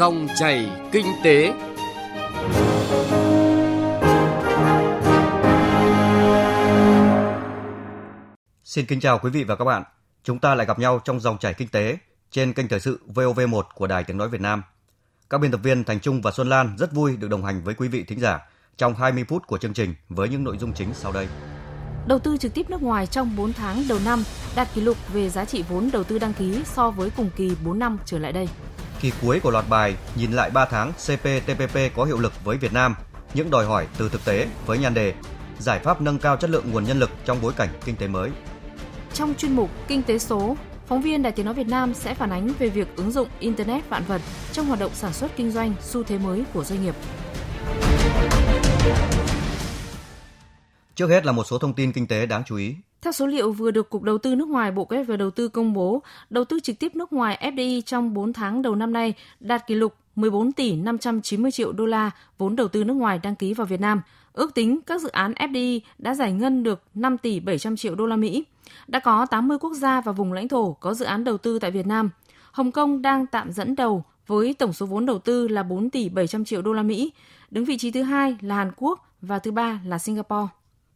Dòng chảy kinh tế. Xin kính chào quý vị và các bạn. Chúng ta lại gặp nhau trong dòng chảy kinh tế trên kênh thời sự VOV1 của Đài Tiếng nói Việt Nam. Các biên tập viên Thành Trung và Xuân Lan rất vui được đồng hành với quý vị thính giả trong 20 phút của chương trình với những nội dung chính sau đây. Đầu tư trực tiếp nước ngoài trong 4 tháng đầu năm đạt kỷ lục về giá trị vốn đầu tư đăng ký so với cùng kỳ 4 năm trở lại đây. Kỳ cuối của loạt bài nhìn lại 3 tháng CPTPP có hiệu lực với Việt Nam, những đòi hỏi từ thực tế với nhan đề giải pháp nâng cao chất lượng nguồn nhân lực trong bối cảnh kinh tế mới. Trong chuyên mục Kinh tế số, phóng viên Đài Tiếng nói Việt Nam sẽ phản ánh về việc ứng dụng internet vạn vật trong hoạt động sản xuất kinh doanh, xu thế mới của doanh nghiệp. Trước hết là một số thông tin kinh tế đáng chú ý. Theo số liệu vừa được Cục Đầu tư nước ngoài Bộ Kế hoạch và Đầu tư công bố, đầu tư trực tiếp nước ngoài FDI trong 4 tháng đầu năm nay đạt kỷ lục 14 tỷ 590 triệu đô la vốn đầu tư nước ngoài đăng ký vào Việt Nam. Ước tính các dự án FDI đã giải ngân được 5 tỷ 700 triệu đô la Mỹ. Đã có 80 quốc gia và vùng lãnh thổ có dự án đầu tư tại Việt Nam. Hồng Kông đang tạm dẫn đầu với tổng số vốn đầu tư là 4 tỷ 700 triệu đô la Mỹ. Đứng vị trí thứ hai là Hàn Quốc và thứ ba là Singapore.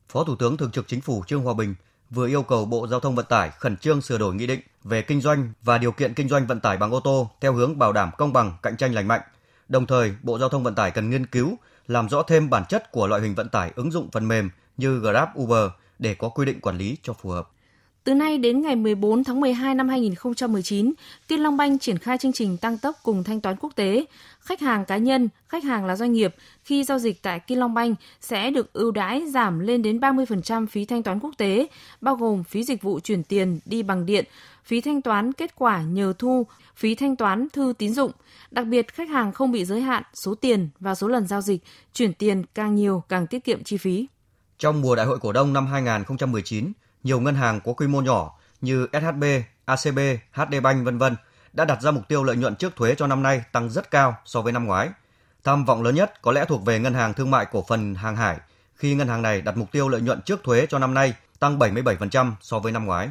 Phó Thủ tướng Thường trực Chính phủ Trương Hòa Bình vừa yêu cầu Bộ Giao thông Vận tải khẩn trương sửa đổi nghị định về kinh doanh và điều kiện kinh doanh vận tải bằng ô tô theo hướng bảo đảm công bằng, cạnh tranh lành mạnh. Đồng thời, Bộ Giao thông Vận tải cần nghiên cứu làm rõ thêm bản chất của loại hình vận tải ứng dụng phần mềm như Grab, Uber để có quy định quản lý cho phù hợp. Từ nay đến ngày 14 tháng 12 năm 2019, Tiên Long Banh triển khai chương trình tăng tốc cùng thanh toán quốc tế. Khách hàng cá nhân, khách hàng là doanh nghiệp khi giao dịch tại Kim Long Banh sẽ được ưu đãi giảm lên đến 30% phí thanh toán quốc tế, bao gồm phí dịch vụ chuyển tiền đi bằng điện, phí thanh toán kết quả nhờ thu, phí thanh toán thư tín dụng. Đặc biệt, khách hàng không bị giới hạn số tiền và số lần giao dịch, chuyển tiền càng nhiều càng tiết kiệm chi phí. Trong mùa đại hội cổ đông năm 2019, nhiều ngân hàng có quy mô nhỏ như SHB, ACB, HD Bank vân vân đã đặt ra mục tiêu lợi nhuận trước thuế cho năm nay tăng rất cao so với năm ngoái. Tham vọng lớn nhất có lẽ thuộc về Ngân hàng Thương mại Cổ phần Hàng Hải khi ngân hàng này đặt mục tiêu lợi nhuận trước thuế cho năm nay tăng 77% so với năm ngoái.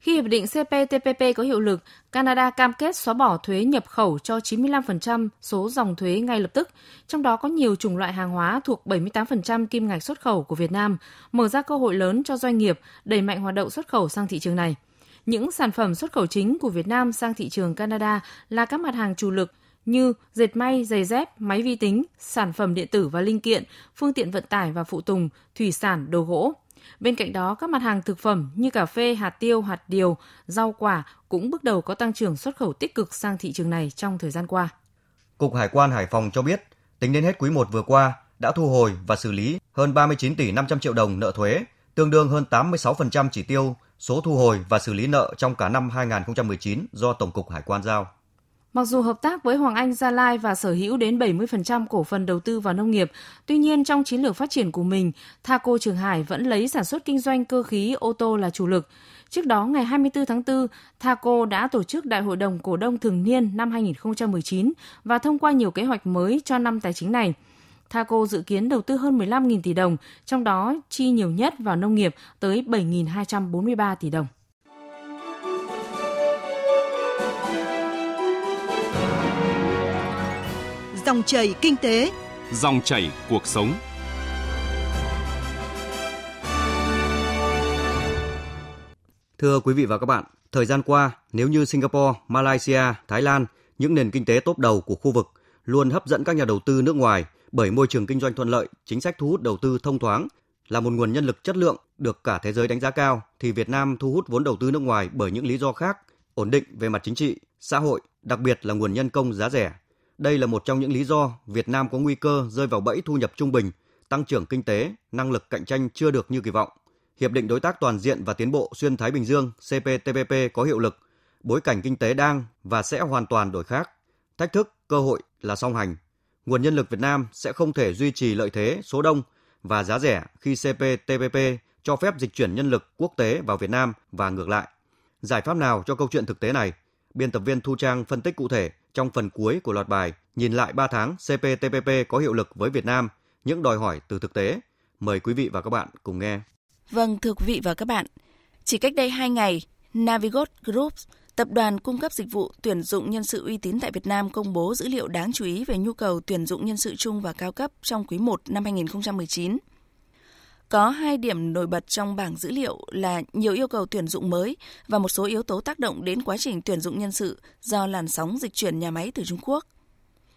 Khi hiệp định CPTPP có hiệu lực, Canada cam kết xóa bỏ thuế nhập khẩu cho 95% số dòng thuế ngay lập tức, trong đó có nhiều chủng loại hàng hóa thuộc 78% kim ngạch xuất khẩu của Việt Nam, mở ra cơ hội lớn cho doanh nghiệp đẩy mạnh hoạt động xuất khẩu sang thị trường này. Những sản phẩm xuất khẩu chính của Việt Nam sang thị trường Canada là các mặt hàng chủ lực như dệt may, giày dép, máy vi tính, sản phẩm điện tử và linh kiện, phương tiện vận tải và phụ tùng, thủy sản, đồ gỗ. Bên cạnh đó, các mặt hàng thực phẩm như cà phê, hạt tiêu, hạt điều, rau quả cũng bước đầu có tăng trưởng xuất khẩu tích cực sang thị trường này trong thời gian qua. Cục Hải quan Hải Phòng cho biết, tính đến hết quý 1 vừa qua, đã thu hồi và xử lý hơn 39 tỷ 500 triệu đồng nợ thuế, tương đương hơn 86% chỉ tiêu số thu hồi và xử lý nợ trong cả năm 2019 do Tổng cục Hải quan giao. Mặc dù hợp tác với Hoàng Anh Gia Lai và sở hữu đến 70% cổ phần đầu tư vào nông nghiệp, tuy nhiên trong chiến lược phát triển của mình, Thaco Trường Hải vẫn lấy sản xuất kinh doanh cơ khí ô tô là chủ lực. Trước đó, ngày 24 tháng 4, Thaco đã tổ chức Đại hội đồng Cổ đông thường niên năm 2019 và thông qua nhiều kế hoạch mới cho năm tài chính này. Thaco dự kiến đầu tư hơn 15.000 tỷ đồng, trong đó chi nhiều nhất vào nông nghiệp tới 7.243 tỷ đồng. Dòng chảy kinh tế, Dòng chảy cuộc sống. Thưa quý vị và các bạn, thời gian qua, nếu như Singapore, Malaysia, Thái Lan, những nền kinh tế tốt đầu của khu vực luôn hấp dẫn các nhà đầu tư nước ngoài bởi môi trường kinh doanh thuận lợi, chính sách thu hút đầu tư thông thoáng, là một nguồn nhân lực chất lượng được cả thế giới đánh giá cao thì Việt Nam thu hút vốn đầu tư nước ngoài bởi những lý do khác, ổn định về mặt chính trị, xã hội, đặc biệt là nguồn nhân công giá rẻ. Đây là một trong những lý do Việt Nam có nguy cơ rơi vào bẫy thu nhập trung bình, tăng trưởng kinh tế, năng lực cạnh tranh chưa được như kỳ vọng. Hiệp định Đối tác Toàn diện và Tiến bộ Xuyên Thái Bình Dương CPTPP có hiệu lực, bối cảnh kinh tế đang và sẽ hoàn toàn đổi khác. Thách thức, cơ hội là song hành. Nguồn nhân lực Việt Nam sẽ không thể duy trì lợi thế số đông và giá rẻ khi CPTPP cho phép dịch chuyển nhân lực quốc tế vào Việt Nam và ngược lại. Giải pháp nào cho câu chuyện thực tế này? Biên tập viên Thu Trang phân tích cụ thể trong phần cuối của loạt bài nhìn lại 3 tháng CPTPP có hiệu lực với Việt Nam, những đòi hỏi từ thực tế. Mời quý vị và các bạn cùng nghe. Vâng, thưa quý vị và các bạn, chỉ cách đây 2 ngày, Navigot Group, Tập đoàn cung cấp dịch vụ tuyển dụng nhân sự uy tín tại Việt Nam công bố dữ liệu đáng chú ý về nhu cầu tuyển dụng nhân sự chung và cao cấp trong quý 1 năm 2019. Có hai điểm nổi bật trong bảng dữ liệu là nhiều yêu cầu tuyển dụng mới và một số yếu tố tác động đến quá trình tuyển dụng nhân sự do làn sóng dịch chuyển nhà máy từ Trung Quốc.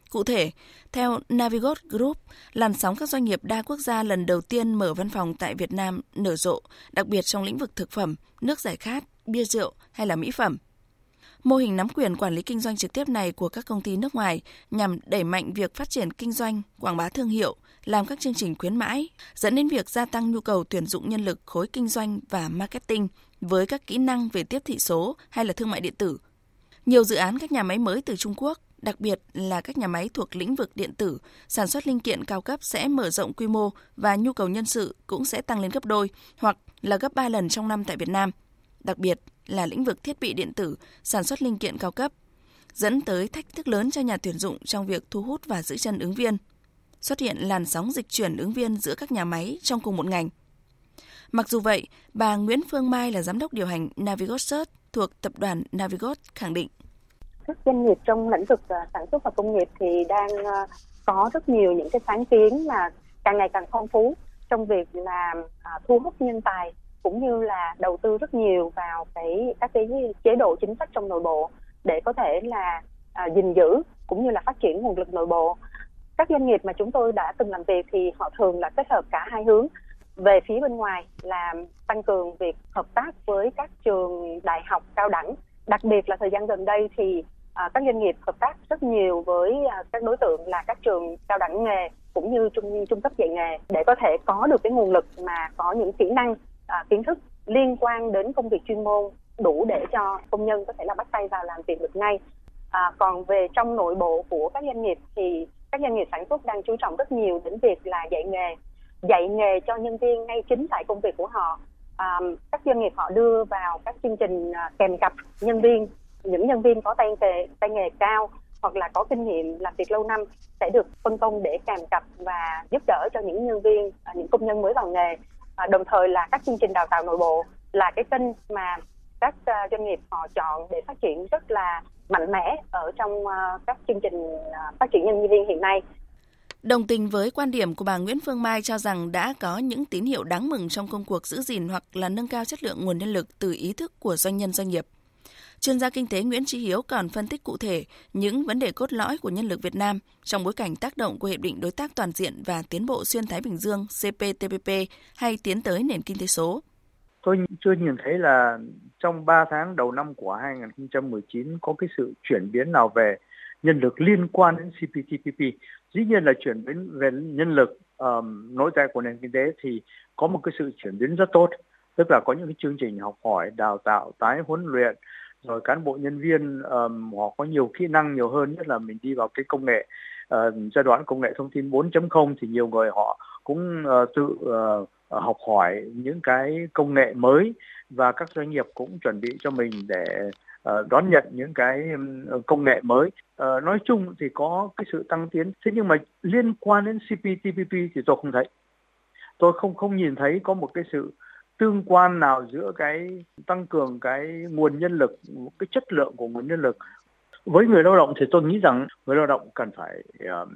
Cụ thể, theo Navigot Group, làn sóng các doanh nghiệp đa quốc gia lần đầu tiên mở văn phòng tại Việt Nam nở rộ, đặc biệt trong lĩnh vực thực phẩm, nước giải khát, bia rượu hay là mỹ phẩm. Mô hình nắm quyền quản lý kinh doanh trực tiếp này của các công ty nước ngoài nhằm đẩy mạnh việc phát triển kinh doanh, quảng bá thương hiệu, làm các chương trình khuyến mãi, dẫn đến việc gia tăng nhu cầu tuyển dụng nhân lực khối kinh doanh và marketing với các kỹ năng về tiếp thị số hay là thương mại điện tử. Nhiều dự án các nhà máy mới từ Trung Quốc, đặc biệt là các nhà máy thuộc lĩnh vực điện tử, sản xuất linh kiện cao cấp sẽ mở rộng quy mô và nhu cầu nhân sự cũng sẽ tăng lên gấp đôi hoặc là gấp 3 lần trong năm tại Việt Nam. Đặc biệt là lĩnh vực thiết bị điện tử, sản xuất linh kiện cao cấp, dẫn tới thách thức lớn cho nhà tuyển dụng trong việc thu hút và giữ chân ứng viên xuất hiện làn sóng dịch chuyển ứng viên giữa các nhà máy trong cùng một ngành. Mặc dù vậy, bà Nguyễn Phương Mai là giám đốc điều hành Navigot thuộc tập đoàn Navigot khẳng định. Các doanh nghiệp trong lĩnh vực à, sản xuất và công nghiệp thì đang à, có rất nhiều những cái sáng kiến là càng ngày càng phong phú trong việc là à, thu hút nhân tài cũng như là đầu tư rất nhiều vào cái các cái chế độ chính sách trong nội bộ để có thể là à, gìn giữ cũng như là phát triển nguồn lực nội bộ các doanh nghiệp mà chúng tôi đã từng làm việc thì họ thường là kết hợp cả hai hướng. Về phía bên ngoài là tăng cường việc hợp tác với các trường đại học cao đẳng. Đặc biệt là thời gian gần đây thì à, các doanh nghiệp hợp tác rất nhiều với à, các đối tượng là các trường cao đẳng nghề cũng như trung trung cấp dạy nghề để có thể có được cái nguồn lực mà có những kỹ năng à, kiến thức liên quan đến công việc chuyên môn đủ để cho công nhân có thể là bắt tay vào làm việc được ngay. À, còn về trong nội bộ của các doanh nghiệp thì các doanh nghiệp sản xuất đang chú trọng rất nhiều đến việc là dạy nghề dạy nghề cho nhân viên ngay chính tại công việc của họ. À, các doanh nghiệp họ đưa vào các chương trình à, kèm cặp nhân viên. Những nhân viên có tay nghề tay nghề cao hoặc là có kinh nghiệm làm việc lâu năm sẽ được phân công để kèm cặp và giúp đỡ cho những nhân viên à, những công nhân mới vào nghề. À, đồng thời là các chương trình đào tạo nội bộ là cái kênh mà các à, doanh nghiệp họ chọn để phát triển rất là mạnh mẽ ở trong à, các chương trình à, phát triển nhân viên hiện nay. Đồng tình với quan điểm của bà Nguyễn Phương Mai cho rằng đã có những tín hiệu đáng mừng trong công cuộc giữ gìn hoặc là nâng cao chất lượng nguồn nhân lực từ ý thức của doanh nhân doanh nghiệp. Chuyên gia kinh tế Nguyễn Trí Hiếu còn phân tích cụ thể những vấn đề cốt lõi của nhân lực Việt Nam trong bối cảnh tác động của Hiệp định Đối tác Toàn diện và Tiến bộ Xuyên Thái Bình Dương CPTPP hay tiến tới nền kinh tế số. Tôi chưa nhìn thấy là trong 3 tháng đầu năm của 2019 có cái sự chuyển biến nào về nhân lực liên quan đến CPTPP. Dĩ nhiên là chuyển biến về nhân lực um, nội tại của nền kinh tế thì có một cái sự chuyển biến rất tốt. Tức là có những cái chương trình học hỏi, đào tạo, tái huấn luyện, rồi cán bộ nhân viên um, họ có nhiều kỹ năng nhiều hơn, nhất là mình đi vào cái công nghệ uh, giai đoạn công nghệ thông tin 4.0 thì nhiều người họ cũng ờ, tự ờ, ờ, học hỏi những cái công nghệ mới và các doanh nghiệp cũng chuẩn bị cho mình để đón nhận những cái công nghệ mới. Nói chung thì có cái sự tăng tiến. Thế nhưng mà liên quan đến CPTPP thì tôi không thấy. Tôi không không nhìn thấy có một cái sự tương quan nào giữa cái tăng cường cái nguồn nhân lực, cái chất lượng của nguồn nhân lực với người lao động thì tôi nghĩ rằng người lao động cần phải uh,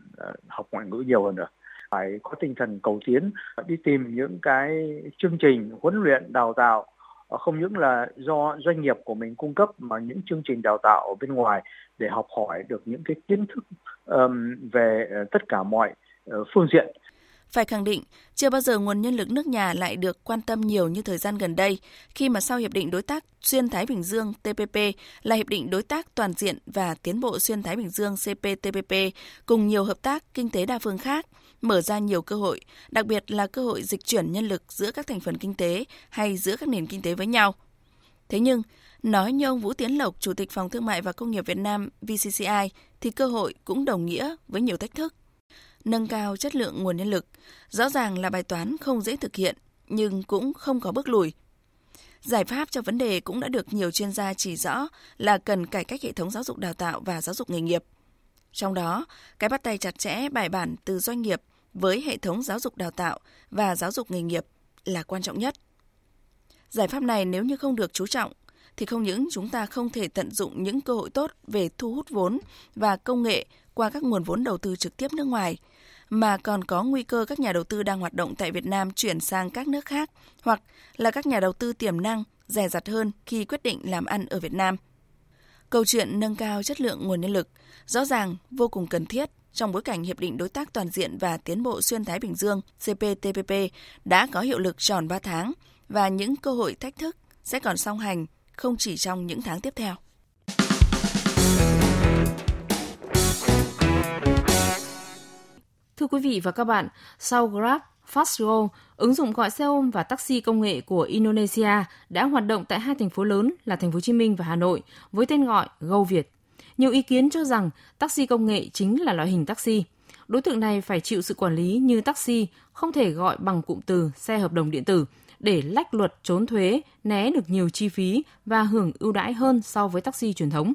học ngoại ngữ nhiều hơn nữa phải có tinh thần cầu tiến đi tìm những cái chương trình huấn luyện đào tạo ờ, không những là do doanh nghiệp của mình cung cấp mà những chương trình đào tạo ở bên ngoài để học hỏi được những cái kiến thức um, về ờ, tất cả mọi uh, phương diện. Phải khẳng định, chưa bao giờ nguồn nhân lực nước nhà lại được quan tâm nhiều như thời gian gần đây, khi mà sau Hiệp định Đối tác Xuyên Thái Bình Dương TPP là Hiệp định Đối tác Toàn diện và Tiến bộ Xuyên Thái Bình Dương CPTPP cùng nhiều hợp tác kinh tế đa phương khác, mở ra nhiều cơ hội, đặc biệt là cơ hội dịch chuyển nhân lực giữa các thành phần kinh tế hay giữa các nền kinh tế với nhau. Thế nhưng, nói như ông Vũ Tiến Lộc, Chủ tịch Phòng Thương mại và Công nghiệp Việt Nam VCCI, thì cơ hội cũng đồng nghĩa với nhiều thách thức nâng cao chất lượng nguồn nhân lực, rõ ràng là bài toán không dễ thực hiện nhưng cũng không có bước lùi. Giải pháp cho vấn đề cũng đã được nhiều chuyên gia chỉ rõ là cần cải cách hệ thống giáo dục đào tạo và giáo dục nghề nghiệp. Trong đó, cái bắt tay chặt chẽ bài bản từ doanh nghiệp với hệ thống giáo dục đào tạo và giáo dục nghề nghiệp là quan trọng nhất. Giải pháp này nếu như không được chú trọng thì không những chúng ta không thể tận dụng những cơ hội tốt về thu hút vốn và công nghệ qua các nguồn vốn đầu tư trực tiếp nước ngoài, mà còn có nguy cơ các nhà đầu tư đang hoạt động tại Việt Nam chuyển sang các nước khác hoặc là các nhà đầu tư tiềm năng dè dặt hơn khi quyết định làm ăn ở Việt Nam. Câu chuyện nâng cao chất lượng nguồn nhân lực rõ ràng vô cùng cần thiết trong bối cảnh Hiệp định Đối tác Toàn diện và Tiến bộ Xuyên Thái Bình Dương CPTPP đã có hiệu lực tròn 3 tháng và những cơ hội thách thức sẽ còn song hành không chỉ trong những tháng tiếp theo. Thưa quý vị và các bạn, sau Grab, Fastgo, ứng dụng gọi xe ôm và taxi công nghệ của Indonesia đã hoạt động tại hai thành phố lớn là thành phố Hồ Chí Minh và Hà Nội với tên gọi Go Việt. Nhiều ý kiến cho rằng taxi công nghệ chính là loại hình taxi. Đối tượng này phải chịu sự quản lý như taxi, không thể gọi bằng cụm từ xe hợp đồng điện tử để lách luật trốn thuế, né được nhiều chi phí và hưởng ưu đãi hơn so với taxi truyền thống.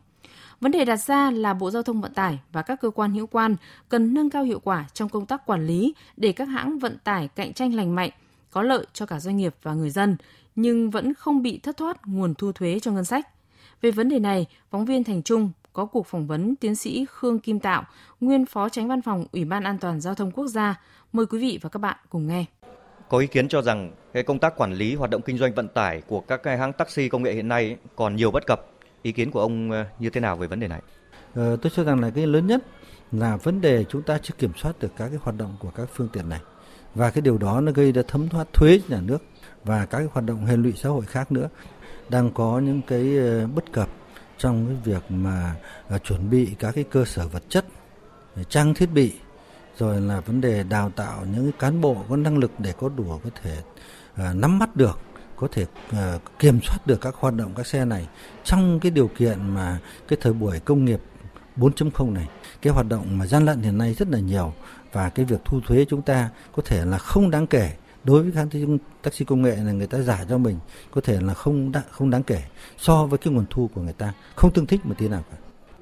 Vấn đề đặt ra là Bộ Giao thông Vận tải và các cơ quan hữu quan cần nâng cao hiệu quả trong công tác quản lý để các hãng vận tải cạnh tranh lành mạnh, có lợi cho cả doanh nghiệp và người dân, nhưng vẫn không bị thất thoát nguồn thu thuế cho ngân sách. Về vấn đề này, phóng viên Thành Trung có cuộc phỏng vấn tiến sĩ Khương Kim Tạo, nguyên phó tránh văn phòng Ủy ban An toàn Giao thông Quốc gia. Mời quý vị và các bạn cùng nghe. Có ý kiến cho rằng cái công tác quản lý hoạt động kinh doanh vận tải của các hãng taxi công nghệ hiện nay còn nhiều bất cập. Ý kiến của ông ờ, như thế nào về vấn đề này? Ờ, tôi cho rằng là cái lớn nhất là vấn đề chúng ta chưa kiểm soát được các cái hoạt động của các phương tiện này và cái điều đó nó gây ra thấm thoát thuế nhà nước và các cái hoạt động hệ lụy xã hội khác nữa đang có những cái ờ, bất cập trong cái việc mà uh, chuẩn bị các cái cơ sở vật chất trang thiết bị rồi là vấn đề đào tạo những cán bộ có năng lực để có đủ có thể uh, nắm bắt được có thể uh, kiểm soát được các hoạt động các xe này trong cái điều kiện mà cái thời buổi công nghiệp 4.0 này. Cái hoạt động mà gian lận hiện nay rất là nhiều và cái việc thu thuế chúng ta có thể là không đáng kể đối với các taxi công nghệ là người ta giả cho mình có thể là không đáng, không đáng kể. So với cái nguồn thu của người ta không tương thích một tí nào cả.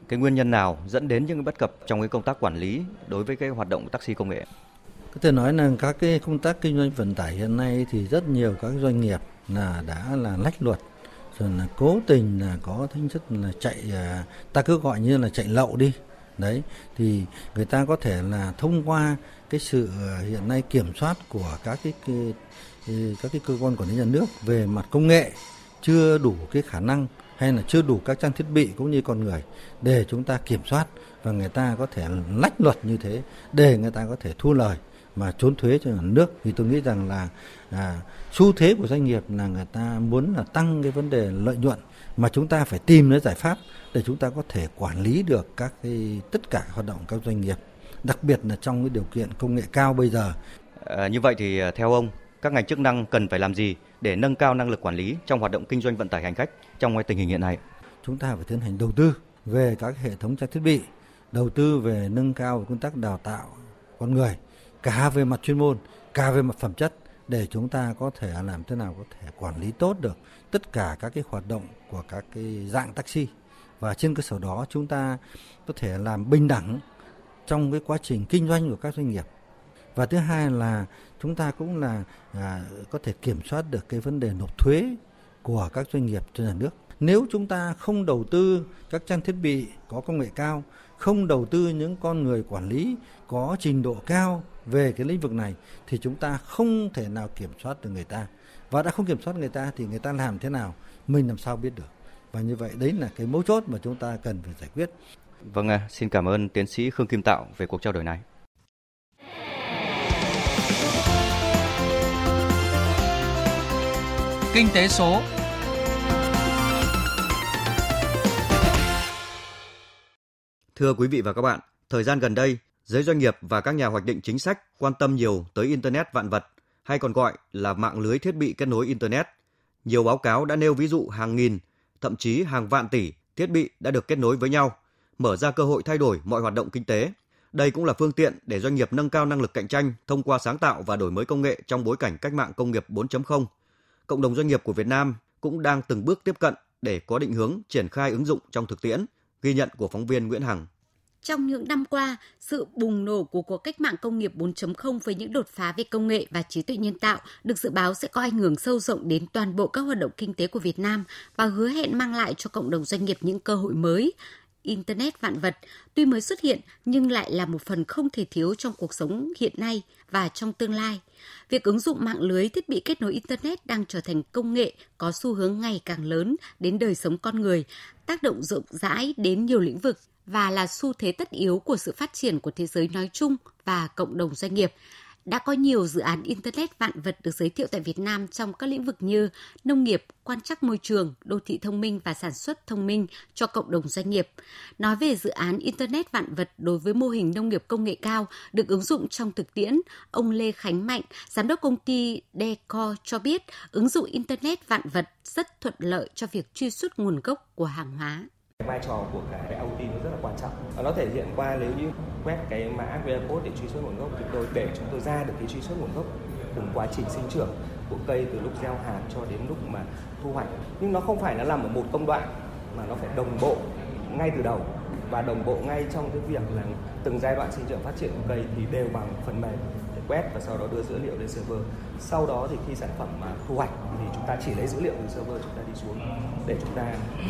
Cái nguyên nhân nào dẫn đến những bất cập trong cái công tác quản lý đối với cái hoạt động taxi công nghệ? Có thể nói là các cái công tác kinh doanh vận tải hiện nay thì rất nhiều các doanh nghiệp là đã là lách luật rồi là cố tình là có tính chất là chạy à, ta cứ gọi như là chạy lậu đi đấy thì người ta có thể là thông qua cái sự ờ, hiện nay kiểm soát của các cái, cái các cái cơ quan quản lý nhà nước về mặt công nghệ chưa đủ cái khả năng hay là chưa đủ các trang thiết bị cũng như con người để chúng ta kiểm soát và người ta có thể lách luật như thế để người ta có thể thu lời mà trốn thuế cho nhà nước. Thì tôi nghĩ rằng là à, xu thế của doanh nghiệp là người ta muốn là tăng cái vấn đề lợi nhuận mà chúng ta phải tìm cái giải pháp để chúng ta có thể quản lý được các cái tất cả hoạt động các doanh nghiệp đặc biệt là trong cái điều kiện công nghệ cao bây giờ. À, như vậy thì à, theo ông các ngành chức năng cần phải làm gì để nâng cao năng lực quản lý trong hoạt động kinh doanh vận tải hành khách trong tình hình hiện nay? Chúng ta phải tiến hành đầu tư về các hệ thống trang thiết bị đầu tư về nâng cao công tác đào tạo con người cả về mặt chuyên môn cả về mặt phẩm chất để chúng ta có thể làm thế nào có thể quản lý tốt được tất cả các cái hoạt động của các cái dạng taxi. Và trên cơ sở đó chúng ta có thể làm bình đẳng trong cái quá trình kinh doanh của các doanh nghiệp. Và thứ hai là chúng ta cũng là à, có thể kiểm soát được cái vấn đề nộp thuế của các doanh nghiệp cho nhà nước nếu chúng ta không đầu tư các trang thiết bị có công nghệ cao không đầu tư những con người quản lý có trình độ cao về cái lĩnh vực này thì chúng ta không thể nào kiểm soát được người ta. Và đã không kiểm soát người ta thì người ta làm thế nào mình làm sao biết được. Và như vậy đấy là cái mấu chốt mà chúng ta cần phải giải quyết. Vâng xin cảm ơn tiến sĩ khương kim tạo về cuộc trao đổi này. Kinh tế số Thưa quý vị và các bạn, thời gian gần đây, giới doanh nghiệp và các nhà hoạch định chính sách quan tâm nhiều tới Internet vạn vật, hay còn gọi là mạng lưới thiết bị kết nối Internet. Nhiều báo cáo đã nêu ví dụ hàng nghìn, thậm chí hàng vạn tỷ thiết bị đã được kết nối với nhau, mở ra cơ hội thay đổi mọi hoạt động kinh tế. Đây cũng là phương tiện để doanh nghiệp nâng cao năng lực cạnh tranh thông qua sáng tạo và đổi mới công nghệ trong bối cảnh cách mạng công nghiệp 4.0. Cộng đồng doanh nghiệp của Việt Nam cũng đang từng bước tiếp cận để có định hướng triển khai ứng dụng trong thực tiễn, ghi nhận của phóng viên Nguyễn Hằng. Trong những năm qua, sự bùng nổ của cuộc cách mạng công nghiệp 4.0 với những đột phá về công nghệ và trí tuệ nhân tạo được dự báo sẽ có ảnh hưởng sâu rộng đến toàn bộ các hoạt động kinh tế của Việt Nam và hứa hẹn mang lại cho cộng đồng doanh nghiệp những cơ hội mới, Internet vạn vật tuy mới xuất hiện nhưng lại là một phần không thể thiếu trong cuộc sống hiện nay và trong tương lai. Việc ứng dụng mạng lưới thiết bị kết nối Internet đang trở thành công nghệ có xu hướng ngày càng lớn đến đời sống con người, tác động rộng rãi đến nhiều lĩnh vực và là xu thế tất yếu của sự phát triển của thế giới nói chung và cộng đồng doanh nghiệp đã có nhiều dự án Internet vạn vật được giới thiệu tại Việt Nam trong các lĩnh vực như nông nghiệp, quan trắc môi trường, đô thị thông minh và sản xuất thông minh cho cộng đồng doanh nghiệp. Nói về dự án Internet vạn vật đối với mô hình nông nghiệp công nghệ cao được ứng dụng trong thực tiễn, ông Lê Khánh Mạnh, giám đốc công ty Deco cho biết ứng dụng Internet vạn vật rất thuận lợi cho việc truy xuất nguồn gốc của hàng hóa vai trò của cái IoT nó rất là quan trọng. Nó thể hiện qua nếu như quét cái mã QR code để truy xuất nguồn gốc chúng tôi để chúng tôi ra được cái truy xuất nguồn gốc cùng quá trình sinh trưởng của cây từ lúc gieo hạt cho đến lúc mà thu hoạch. Nhưng nó không phải là làm ở một công đoạn, mà nó phải đồng bộ ngay từ đầu. Và đồng bộ ngay trong cái việc là từng giai đoạn sinh trưởng phát triển của cây thì đều bằng phần mềm quét và sau đó đưa dữ liệu lên server. Sau đó thì khi sản phẩm mà thu hoạch thì chúng ta chỉ lấy dữ liệu từ server chúng ta đi xuống để chúng ta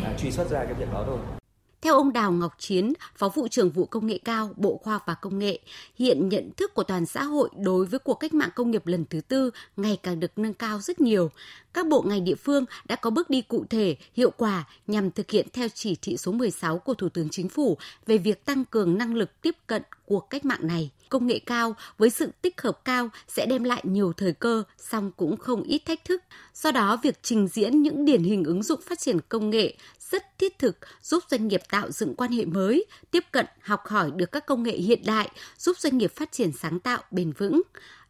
à, truy xuất ra cái việc đó thôi. Theo ông Đào Ngọc Chiến, Phó vụ trưởng vụ công nghệ cao, Bộ Khoa học và Công nghệ, hiện nhận thức của toàn xã hội đối với cuộc cách mạng công nghiệp lần thứ tư ngày càng được nâng cao rất nhiều. Các bộ ngành địa phương đã có bước đi cụ thể, hiệu quả nhằm thực hiện theo chỉ thị số 16 của Thủ tướng Chính phủ về việc tăng cường năng lực tiếp cận cuộc cách mạng này. Công nghệ cao với sự tích hợp cao sẽ đem lại nhiều thời cơ, song cũng không ít thách thức. Do đó, việc trình diễn những điển hình ứng dụng phát triển công nghệ rất thiết thực giúp doanh nghiệp tạo dựng quan hệ mới, tiếp cận, học hỏi được các công nghệ hiện đại, giúp doanh nghiệp phát triển sáng tạo, bền vững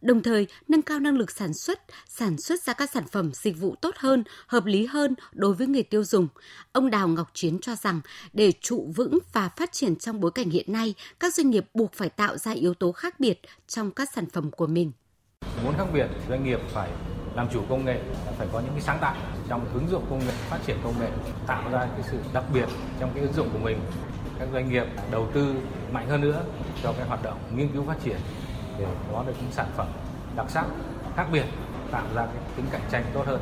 đồng thời nâng cao năng lực sản xuất, sản xuất ra các sản phẩm dịch vụ tốt hơn, hợp lý hơn đối với người tiêu dùng. Ông Đào Ngọc Chiến cho rằng để trụ vững và phát triển trong bối cảnh hiện nay, các doanh nghiệp buộc phải tạo ra yếu tố khác biệt trong các sản phẩm của mình. Muốn khác biệt, doanh nghiệp phải làm chủ công nghệ phải có những cái sáng tạo trong ứng dụng công nghệ phát triển công nghệ tạo ra cái sự đặc biệt trong cái ứng dụng của mình các doanh nghiệp đầu tư mạnh hơn nữa cho cái hoạt động nghiên cứu phát triển để có được những sản phẩm đặc sắc khác biệt tạo ra cái tính cạnh tranh tốt hơn.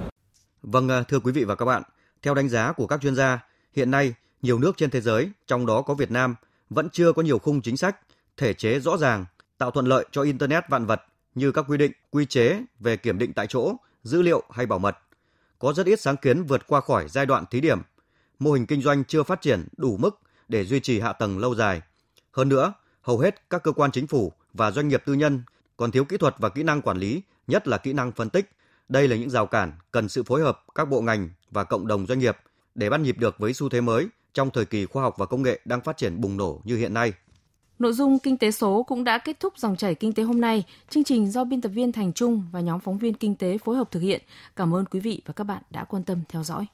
Vâng à, thưa quý vị và các bạn, theo đánh giá của các chuyên gia, hiện nay nhiều nước trên thế giới, trong đó có Việt Nam, vẫn chưa có nhiều khung chính sách, thể chế rõ ràng tạo thuận lợi cho internet vạn vật như các quy định, quy chế về kiểm định tại chỗ, dữ liệu hay bảo mật. Có rất ít sáng kiến vượt qua khỏi giai đoạn thí điểm. Mô hình kinh doanh chưa phát triển đủ mức để duy trì hạ tầng lâu dài. Hơn nữa, hầu hết các cơ quan chính phủ và doanh nghiệp tư nhân còn thiếu kỹ thuật và kỹ năng quản lý, nhất là kỹ năng phân tích. Đây là những rào cản cần sự phối hợp các bộ ngành và cộng đồng doanh nghiệp để bắt nhịp được với xu thế mới trong thời kỳ khoa học và công nghệ đang phát triển bùng nổ như hiện nay. Nội dung kinh tế số cũng đã kết thúc dòng chảy kinh tế hôm nay. Chương trình do biên tập viên Thành Trung và nhóm phóng viên kinh tế phối hợp thực hiện. Cảm ơn quý vị và các bạn đã quan tâm theo dõi.